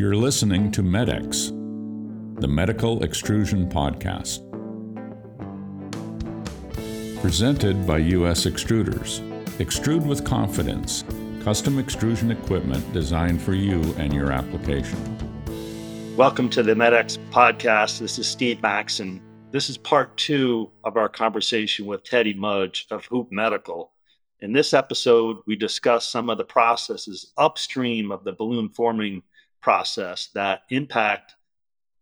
You're listening to MEDX, the Medical Extrusion Podcast. Presented by U.S. Extruders. Extrude with confidence. Custom extrusion equipment designed for you and your application. Welcome to the MEDX podcast. This is Steve Maxson. This is part two of our conversation with Teddy Mudge of Hoop Medical. In this episode, we discuss some of the processes upstream of the balloon forming process that impact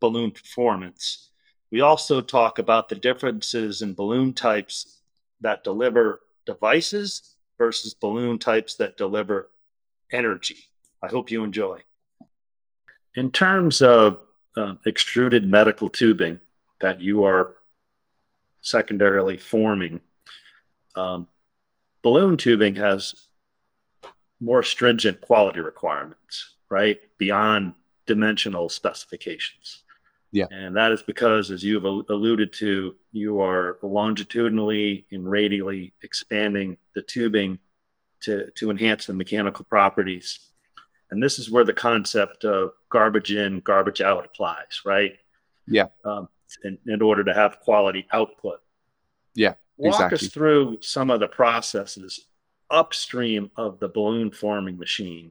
balloon performance. We also talk about the differences in balloon types that deliver devices versus balloon types that deliver energy. I hope you enjoy. In terms of uh, extruded medical tubing that you are secondarily forming, um, balloon tubing has more stringent quality requirements right? Beyond dimensional specifications. Yeah. And that is because, as you've alluded to, you are longitudinally and radially expanding the tubing to, to enhance the mechanical properties. And this is where the concept of garbage in, garbage out applies, right? Yeah. Um, in, in order to have quality output. Yeah. Walk exactly. us through some of the processes upstream of the balloon forming machine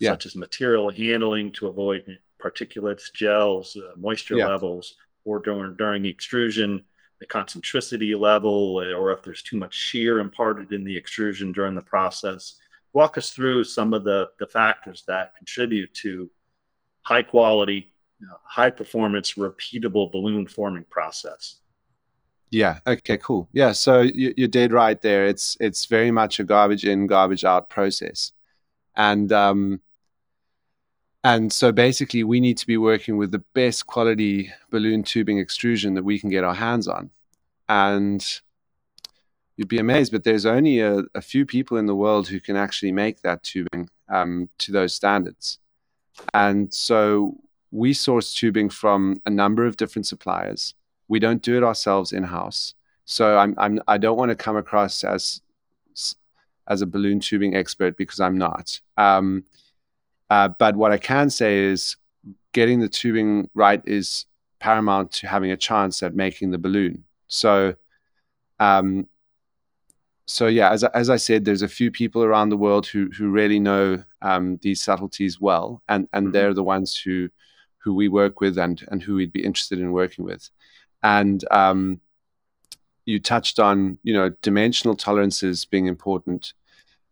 yeah. such as material handling to avoid particulates, gels, uh, moisture yeah. levels, or during during extrusion, the concentricity level, or if there's too much shear imparted in the extrusion during the process. Walk us through some of the the factors that contribute to high quality, you know, high performance, repeatable balloon forming process. Yeah. Okay. Cool. Yeah. So you, you're dead right there. It's it's very much a garbage in, garbage out process, and um, and so basically, we need to be working with the best quality balloon tubing extrusion that we can get our hands on. And you'd be amazed, but there's only a, a few people in the world who can actually make that tubing um, to those standards. And so we source tubing from a number of different suppliers. We don't do it ourselves in house. So I'm, I'm I don't want to come across as as a balloon tubing expert because I'm not. Um, uh, but what I can say is getting the tubing right is paramount to having a chance at making the balloon. So, um, so yeah, as, as I said, there's a few people around the world who who really know um, these subtleties well, and and mm-hmm. they're the ones who who we work with and and who we'd be interested in working with. And um, you touched on you know dimensional tolerances being important.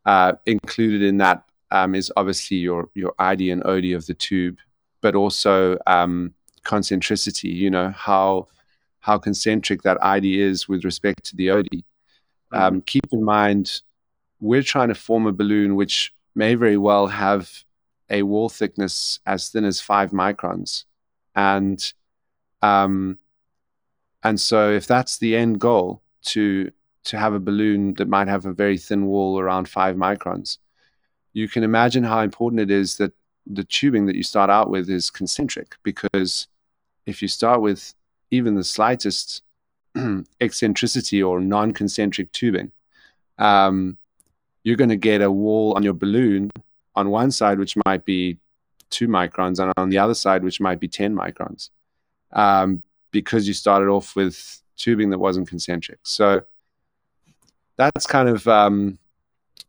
Uh, included in that um, is obviously your your ID and OD of the tube, but also um, concentricity. You know how how concentric that ID is with respect to the OD. Um, mm-hmm. keep in mind, we're trying to form a balloon which may very well have a wall thickness as thin as five microns, and um, and so if that's the end goal to to have a balloon that might have a very thin wall around five microns, you can imagine how important it is that the tubing that you start out with is concentric because if you start with even the slightest eccentricity or non-concentric tubing, um, you're going to get a wall on your balloon on one side which might be two microns, and on the other side which might be ten microns, um, because you started off with tubing that wasn't concentric. So that's kind of um,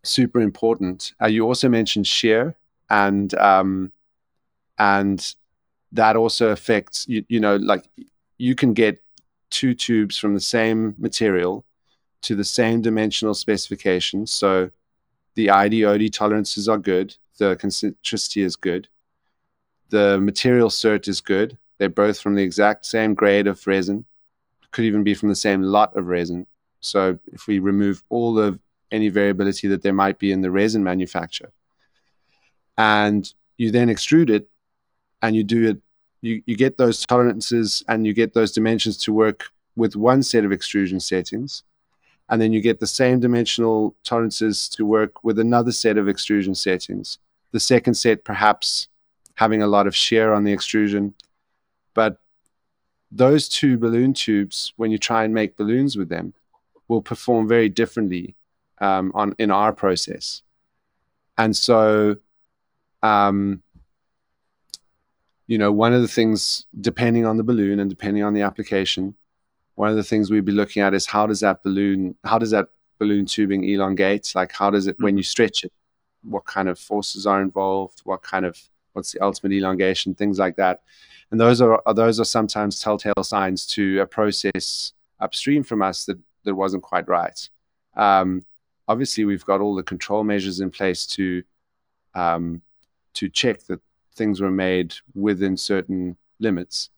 super important. Uh, you also mentioned shear, and um, and that also affects you. You know, like you can get two tubes from the same material to the same dimensional specifications. So the ID OD tolerances are good. The concentricity is good. The material cert is good. They're both from the exact same grade of resin. Could even be from the same lot of resin. So if we remove all the any variability that there might be in the resin manufacture. And you then extrude it and you do it, you, you get those tolerances and you get those dimensions to work with one set of extrusion settings. And then you get the same dimensional tolerances to work with another set of extrusion settings. The second set, perhaps having a lot of shear on the extrusion. But those two balloon tubes, when you try and make balloons with them, will perform very differently um, on in our process. And so, um, you know, one of the things, depending on the balloon and depending on the application, one of the things we'd be looking at is how does that balloon, how does that balloon tubing elongate? Like, how does it, when you stretch it, what kind of forces are involved? What kind of, what's the ultimate elongation? Things like that. And those are, those are sometimes telltale signs to a process upstream from us that, that wasn't quite right. Um, obviously, we've got all the control measures in place to, um, to check that things were made within certain limits.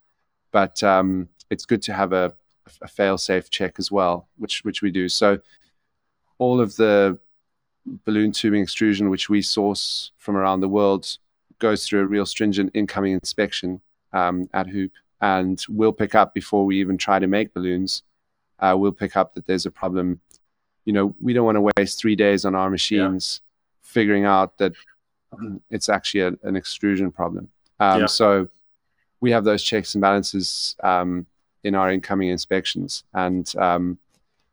But um, it's good to have a, a fail-safe check as well, which which we do. So all of the balloon tubing extrusion, which we source from around the world, goes through a real stringent incoming inspection um, at Hoop, and we'll pick up before we even try to make balloons. Uh, we'll pick up that there's a problem. You know, we don't want to waste three days on our machines yeah. figuring out that it's actually a, an extrusion problem. Um, yeah. So we have those checks and balances um, in our incoming inspections, and um,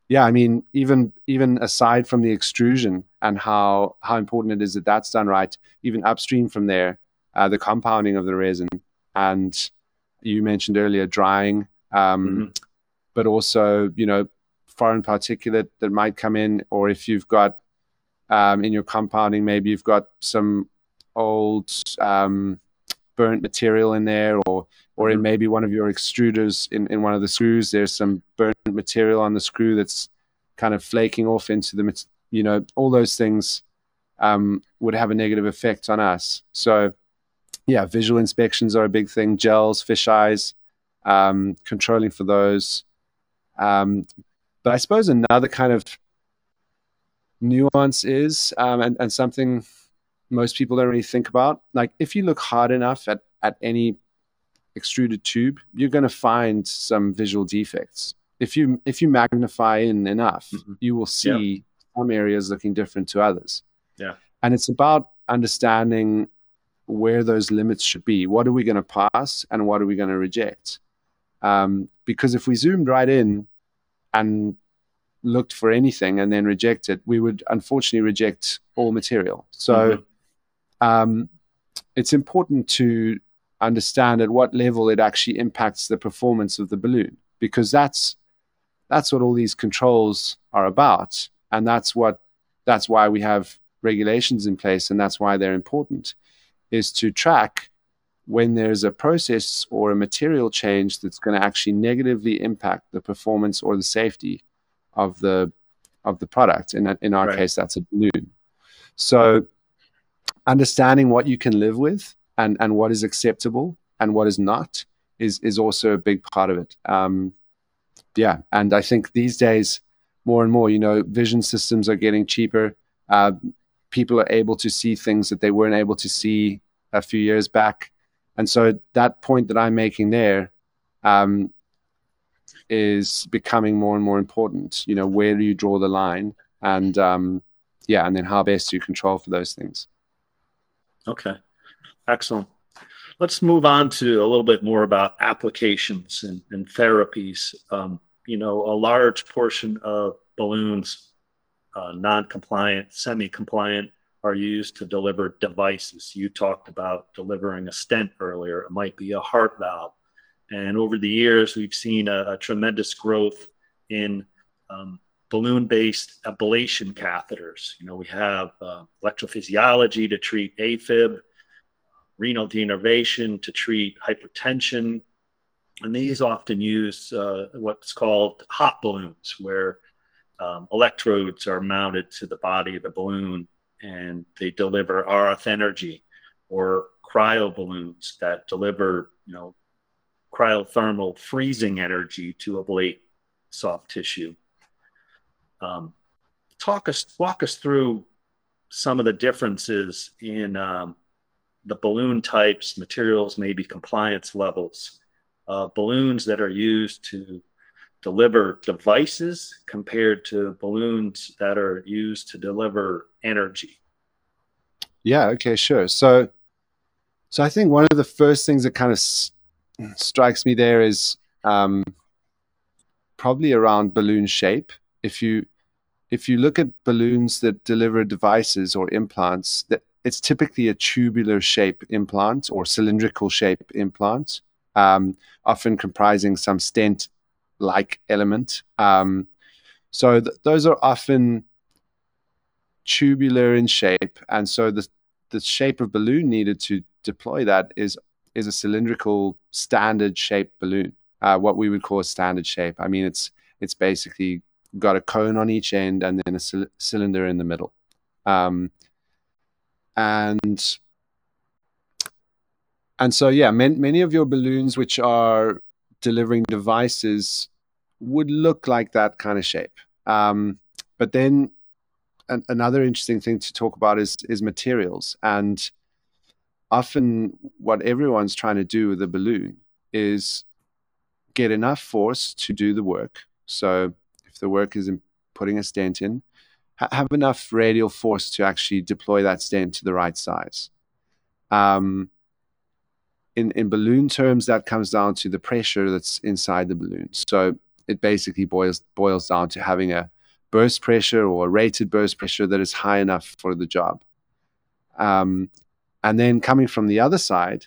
yeah, I mean, even even aside from the extrusion and how how important it is that that's done right, even upstream from there, uh, the compounding of the resin, and you mentioned earlier drying, um, mm-hmm. but also you know foreign particulate that might come in, or if you've got um, in your compounding, maybe you've got some old um, burnt material in there, or or in mm-hmm. maybe one of your extruders in, in one of the screws, there's some burnt material on the screw that's kind of flaking off into the, you know, all those things um, would have a negative effect on us. So, yeah, visual inspections are a big thing. Gels, fish eyes, um, controlling for those. Um, but I suppose another kind of nuance is, um, and, and something most people don't really think about, like if you look hard enough at, at any extruded tube, you're going to find some visual defects. If you if you magnify in enough, mm-hmm. you will see yeah. some areas looking different to others. Yeah. And it's about understanding where those limits should be. What are we going to pass and what are we going to reject? Um, because if we zoomed right in and looked for anything and then rejected, we would unfortunately reject all material. So mm-hmm. um, it's important to understand at what level it actually impacts the performance of the balloon because that's that's what all these controls are about and that's what that's why we have regulations in place and that's why they're important is to track when there's a process or a material change that's going to actually negatively impact the performance or the safety of the of the product in in our right. case that's a balloon so understanding what you can live with and and what is acceptable and what is not is is also a big part of it. Um, yeah, and I think these days more and more, you know, vision systems are getting cheaper. Uh, people are able to see things that they weren't able to see a few years back, and so that point that I'm making there um, is becoming more and more important. You know, where do you draw the line, and um, yeah, and then how best do you control for those things? Okay. Excellent. Let's move on to a little bit more about applications and, and therapies. Um, you know, a large portion of balloons, uh, non compliant, semi compliant, are used to deliver devices. You talked about delivering a stent earlier, it might be a heart valve. And over the years, we've seen a, a tremendous growth in um, balloon based ablation catheters. You know, we have uh, electrophysiology to treat AFib renal denervation to treat hypertension. And these often use uh, what's called hot balloons, where um, electrodes are mounted to the body of the balloon and they deliver RF energy, or cryo balloons that deliver, you know, cryothermal freezing energy to ablate soft tissue. Um, talk us, walk us through some of the differences in um, the balloon types, materials, maybe compliance levels, uh, balloons that are used to deliver devices compared to balloons that are used to deliver energy. Yeah. Okay. Sure. So, so I think one of the first things that kind of s- strikes me there is um, probably around balloon shape. If you if you look at balloons that deliver devices or implants, that it's typically a tubular shape implant or cylindrical shape implant, um, often comprising some stent like element. Um, so th- those are often tubular in shape, and so the the shape of balloon needed to deploy that is is a cylindrical standard shaped balloon, uh, what we would call a standard shape. I mean, it's it's basically got a cone on each end and then a c- cylinder in the middle. Um, and and so yeah, man, many of your balloons which are delivering devices would look like that kind of shape. Um, but then an, another interesting thing to talk about is is materials and often what everyone's trying to do with a balloon is get enough force to do the work. So if the work is in putting a stent in, ha- have enough radial force to actually deploy that stent to the right size. Um, in, in balloon terms, that comes down to the pressure that's inside the balloon. So it basically boils boils down to having a burst pressure or a rated burst pressure that is high enough for the job. Um, and then coming from the other side,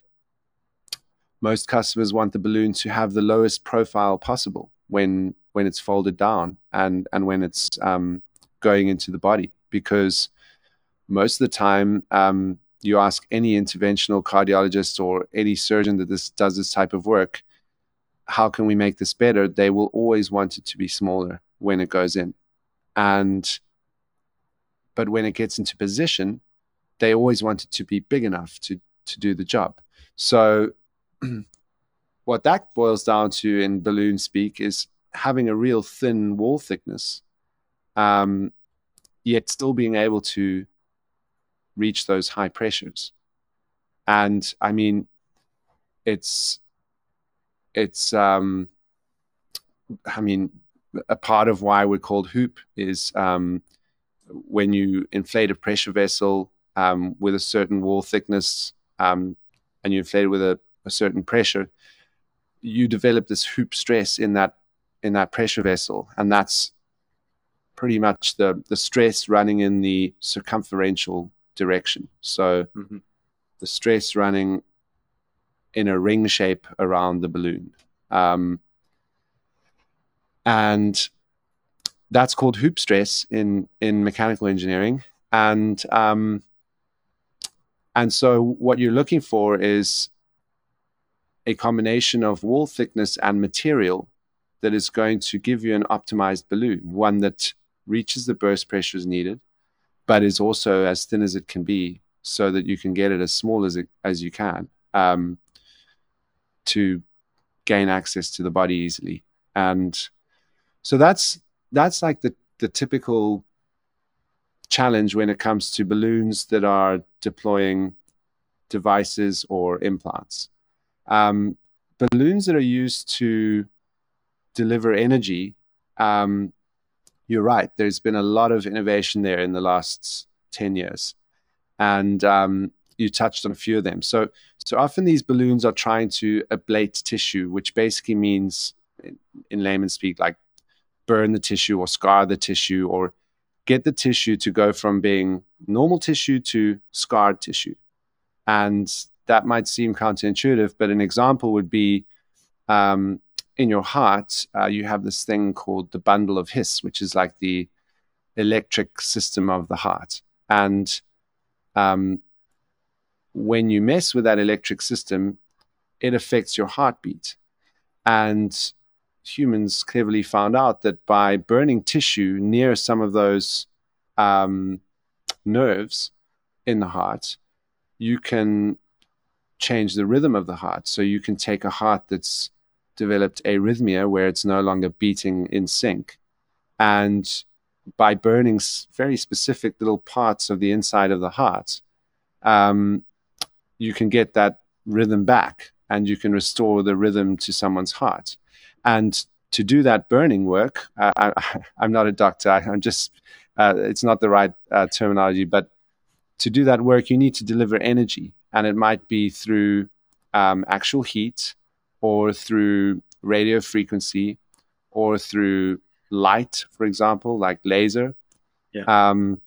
most customers want the balloon to have the lowest profile possible when when it's folded down and and when it's um, going into the body because most of the time um, you ask any interventional cardiologist or any surgeon that this does this type of work how can we make this better? They will always want it to be smaller when it goes in. And but when it gets into position they always want it to be big enough to to do the job. So what that boils down to in balloon speak is having a real thin wall thickness um, yet still being able to reach those high pressures. And i mean it's it's um i mean a part of why we're called hoop is um, when you inflate a pressure vessel um, with a certain wall thickness um, and you inflate it with a, a, certain pressure, you develop this hoop stress in that in that pressure vessel, and that's pretty much the the stress running in the circumferential direction. So mm-hmm. the stress running in a ring shape around the balloon. Um, and that's called hoop stress in in mechanical engineering and um, and so what you're looking for is a combination of wall thickness and material that is going to give you an optimized balloon one that reaches the burst pressures needed but is also as thin as it can be so that you can get it as small as it, as you can um, to gain access to the body easily and so that's that's like the the typical challenge when it comes to balloons that are deploying devices or implants. Um, balloons that are used to deliver energy, um, you're right. There's been a lot of innovation there in the last 10 years. And um, you touched on a few of them. So, so often these balloons are trying to ablate tissue, which basically means, in, in layman's speak, like burn the tissue or scar the tissue or get the tissue to go from being normal tissue to scarred tissue. And that might seem counterintuitive, but an example would be um, in your heart, uh, you have this thing called the bundle of His, which is like the electric system of the heart. And um, when you mess with that electric system, it affects your heartbeat. And humans cleverly found out that by burning tissue near some of those um, nerves in the heart, you can change the rhythm of the heart. So you can take a heart that's developed arrhythmia where it's no longer beating in sync. And by burning very specific little parts of the inside of the heart, um, you can get that rhythm back and you can restore the rhythm to someone's heart. And to do that burning work, uh, I, am not a doctor. I, am just, uh, it's not the right uh, terminology, but to do that work, you need to deliver energy. And it might be through um, actual heat or through radio frequency or through light, for example, like laser. Yeah. Um,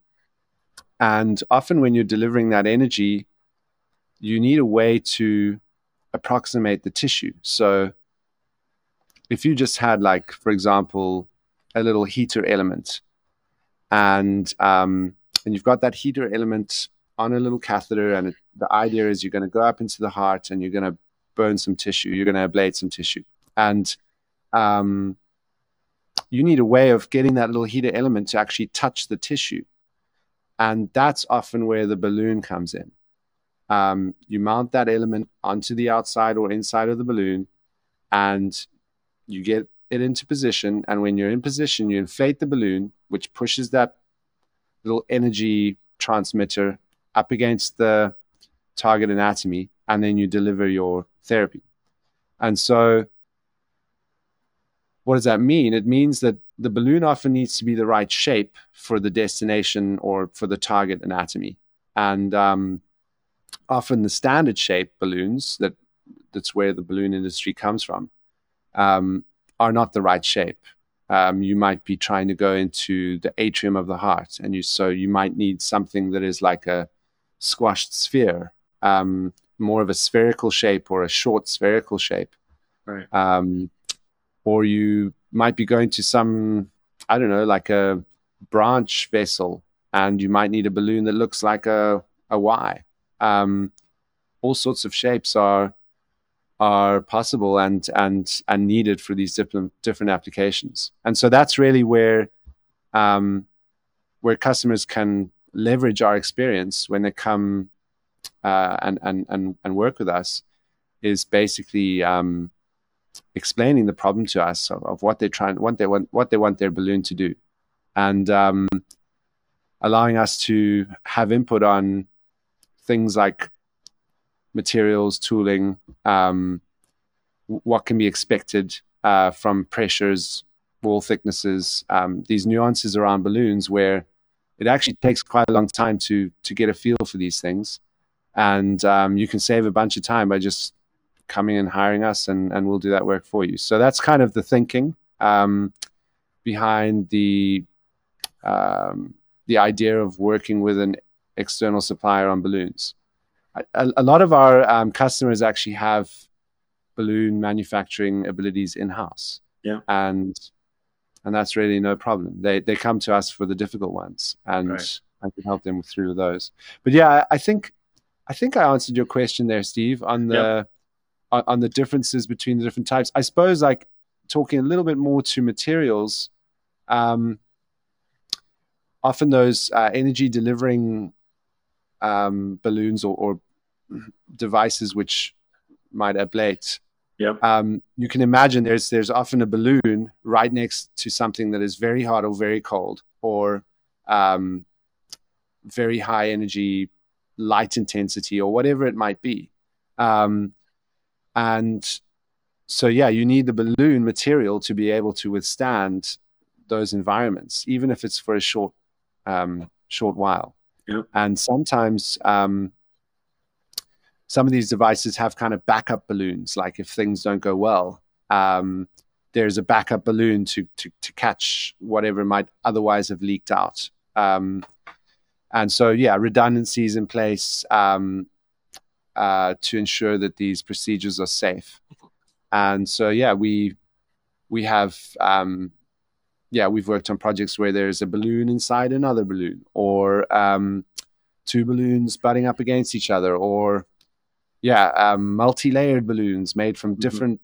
And often when you're delivering that energy, you need a way to approximate the tissue. So if you just had, like, for example, a little heater element, and um, and you've got that heater element on a little catheter, and it, the idea is you're going to go up into the heart and you're going to burn some tissue, you're going to ablate some tissue, and um, you need a way of getting that little heater element to actually touch the tissue, and that's often where the balloon comes in. Um, you mount that element onto the outside or inside of the balloon, and you get it into position. And when you're in position, you inflate the balloon, which pushes that little energy transmitter up against the target anatomy, and then you deliver your therapy. And so, what does that mean? It means that the balloon often needs to be the right shape for the destination or for the target anatomy. And um, often the standard shape balloons that that's where the balloon industry comes from um, are not the right shape. Um, you might be trying to go into the atrium of the heart, and you so you might need something that is like a squashed sphere, um, more of a spherical shape or a short spherical shape. Right. Um, or you might be going to some, I don't know, like a branch vessel, and you might need a balloon that looks like a, a Y. Um, all sorts of shapes are are possible and and and needed for these different different applications. And so that's really where um, where customers can leverage our experience when they come uh, and, and and and work with us is basically um, explaining the problem to us of, of, what they're trying what they want what they want their balloon to do and um, allowing us to have input on things like materials, tooling, um, what can be expected uh, from pressures, wall thicknesses, um, these nuances around balloons where it actually takes quite a long time to to get a feel for these things. And um, you can save a bunch of time by just coming and hiring us and, and we'll do that work for you. So that's kind of the thinking um, behind the um, the idea of working with an external supplier on balloons a, a lot of our um, customers actually have balloon manufacturing abilities in house. Yeah. And and that's really no problem. They they come to us for the difficult ones, and right. I can help them through those. But yeah, I, think I think I answered your question there, Steve, on the on, the differences between the different types. I suppose like talking a little bit more to materials. Um, often those uh, energy delivering um, balloons or, or, devices which might ablate. Yep. Um, you can imagine there's there's often a balloon right next to something that is very hot or very cold or um, very high energy, light intensity or whatever it might be. Um, and so yeah, you need the balloon material to be able to withstand those environments, even if it's for a short um, short while. Yep. And sometimes um, some of these devices have kind of backup balloons. Like if things don't go well, um, there's a backup balloon to, to, to catch whatever might otherwise have leaked out. Um, and so, yeah, redundancies in place um, uh, to ensure that these procedures are safe. And so, yeah, we we have um, yeah we've worked on projects where there's a balloon inside another balloon, or um, two balloons butting up against each other, or yeah, um, multi-layered balloons made from mm-hmm. different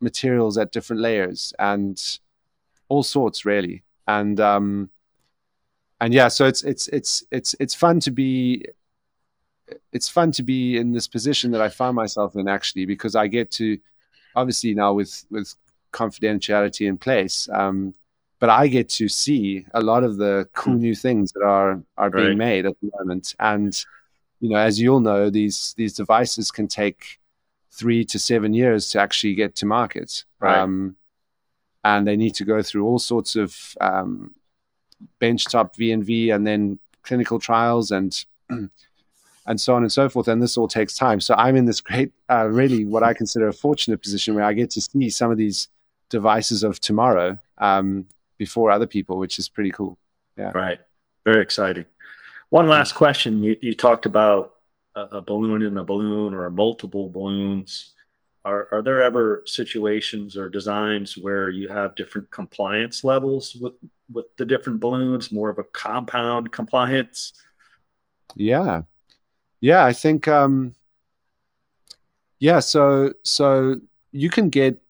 materials at different layers and all sorts really. And um, and yeah, so it's it's it's it's it's fun to be it's fun to be in this position that I find myself in actually because I get to obviously now with with confidentiality in place. Um, but I get to see a lot of the cool hmm. new things that are are being right. made at the moment, and you know, as you'll know, these these devices can take three to seven years to actually get to market. Right. Um, and they need to go through all sorts of um, benchtop V&V and then clinical trials and and so on and so forth. And this all takes time. So I'm in this great, uh, really what I consider a fortunate position where I get to see some of these devices of tomorrow um, before other people, which is pretty cool. Yeah. Right. Very exciting. One last question. You, you talked about a, a balloon in a balloon or multiple balloons. Are, are there ever situations or designs where you have different compliance levels with, with the different balloons, more of a compound compliance? Yeah. Yeah, I think um yeah, so so you can get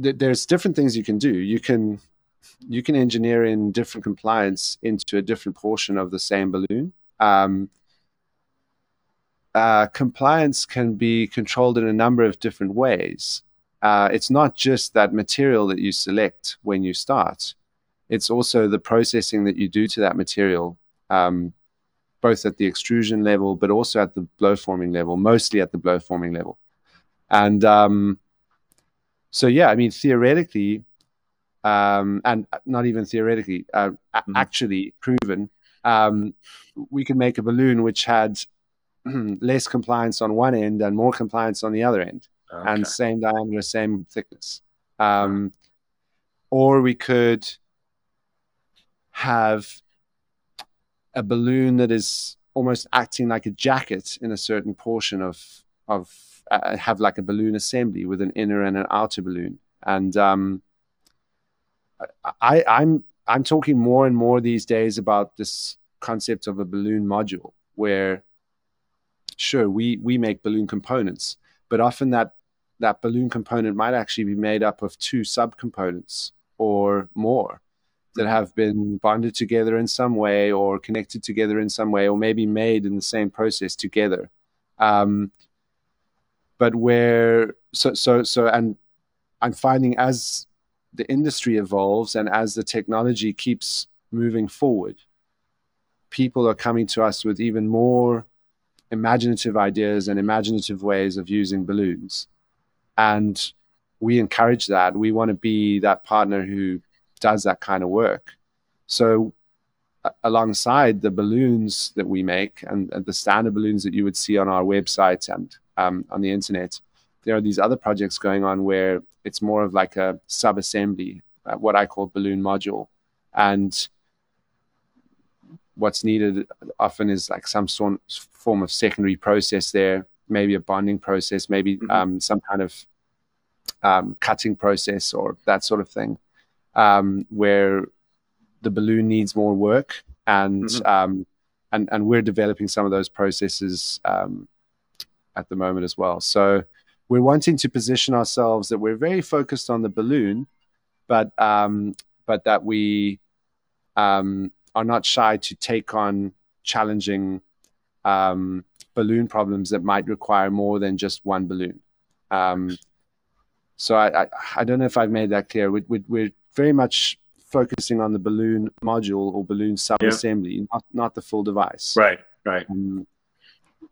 th- there's different things you can do. You can you can engineer in different compliance into a different portion of the same balloon. Um, uh, compliance can be controlled in a number of different ways. Uh, it's not just that material that you select when you start, it's also the processing that you do to that material, um, both at the extrusion level, but also at the blow forming level, mostly at the blow forming level. And um, so, yeah, I mean, theoretically, um, and not even theoretically, uh, mm-hmm. actually proven, um, we could make a balloon which had less compliance on one end and more compliance on the other end, okay. and same diameter, same thickness. Um, or we could have a balloon that is almost acting like a jacket in a certain portion of of uh, have like a balloon assembly with an inner and an outer balloon. And um, I, I'm I'm talking more and more these days about this concept of a balloon module where sure we we make balloon components but often that that balloon component might actually be made up of two subcomponents or more that have been bonded together in some way or connected together in some way or maybe made in the same process together um, but where so so so and i'm finding as the industry evolves and as the technology keeps moving forward people are coming to us with even more imaginative ideas and imaginative ways of using balloons. And we encourage that. We want to be that partner who does that kind of work. So, alongside the balloons that we make and, and, the standard balloons that you would see on our website and um, on the internet, there are these other projects going on where it's more of like a sub assembly, uh, what I call balloon module. And what's needed often is like some sort form of secondary process there, maybe a bonding process, maybe mm-hmm. um, some kind of um, cutting process or that sort of thing, um, where the balloon needs more work, and mm-hmm. Um, and and we're developing some of those processes um, at the moment as well. So we're wanting to position ourselves that we're very focused on the balloon, but um, but that we um, are not shy to take on challenging um, balloon problems that might require more than just one balloon. Um, so I, I, I, don't know if I've made that clear. We, we, we're very much focusing on the balloon module or balloon sub-assembly, yeah. not, not the full device. Right, right. Um,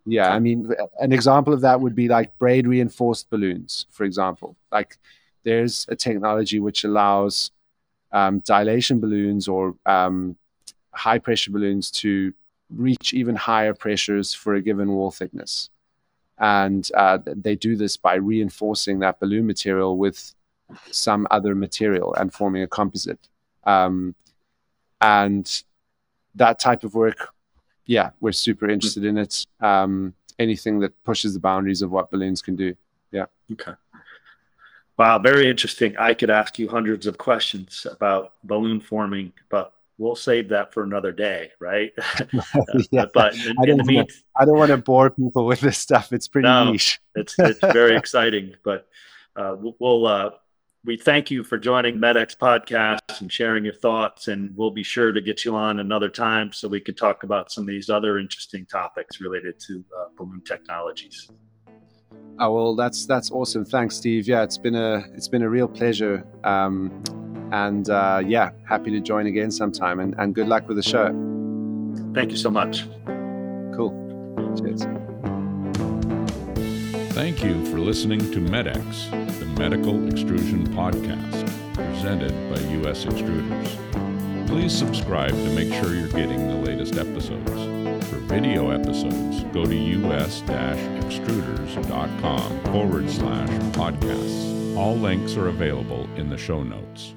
yeah, I mean, an example of that would be like braid reinforced balloons, for example. Like there's a technology which allows um, dilation balloons or um, high pressure balloons to reach even higher pressures for a given wall thickness. And uh, they do this by reinforcing that balloon material with some other material and forming a composite. Um, and that type of work, yeah, we're super interested in it. Um, anything that pushes the boundaries of what balloons can do. Yeah. Okay. Wow, very interesting. I could ask you hundreds of questions about balloon forming, but we'll save that for another day, right? yeah. But in, I, don't wanna, I don't want to bore people with this stuff. It's pretty no, niche. it's it's very exciting, but uh, we'll uh, we thank you for joining MedX podcast and sharing your thoughts, and we'll be sure to get you on another time so we can talk about some of these other interesting topics related to uh, balloon technologies. Oh well, that's that's awesome. Thanks, Steve. Yeah, it's been a it's been a real pleasure. Um, and uh, yeah, happy to join again sometime. And, and good luck with the show. Thank you so much. Cool. Cheers. Thank you for listening to MedX, the medical extrusion podcast, presented by US Extruders. Please subscribe to make sure you're getting the latest episodes. For video episodes, go to us-extruders.com forward slash podcasts. All links are available in the show notes.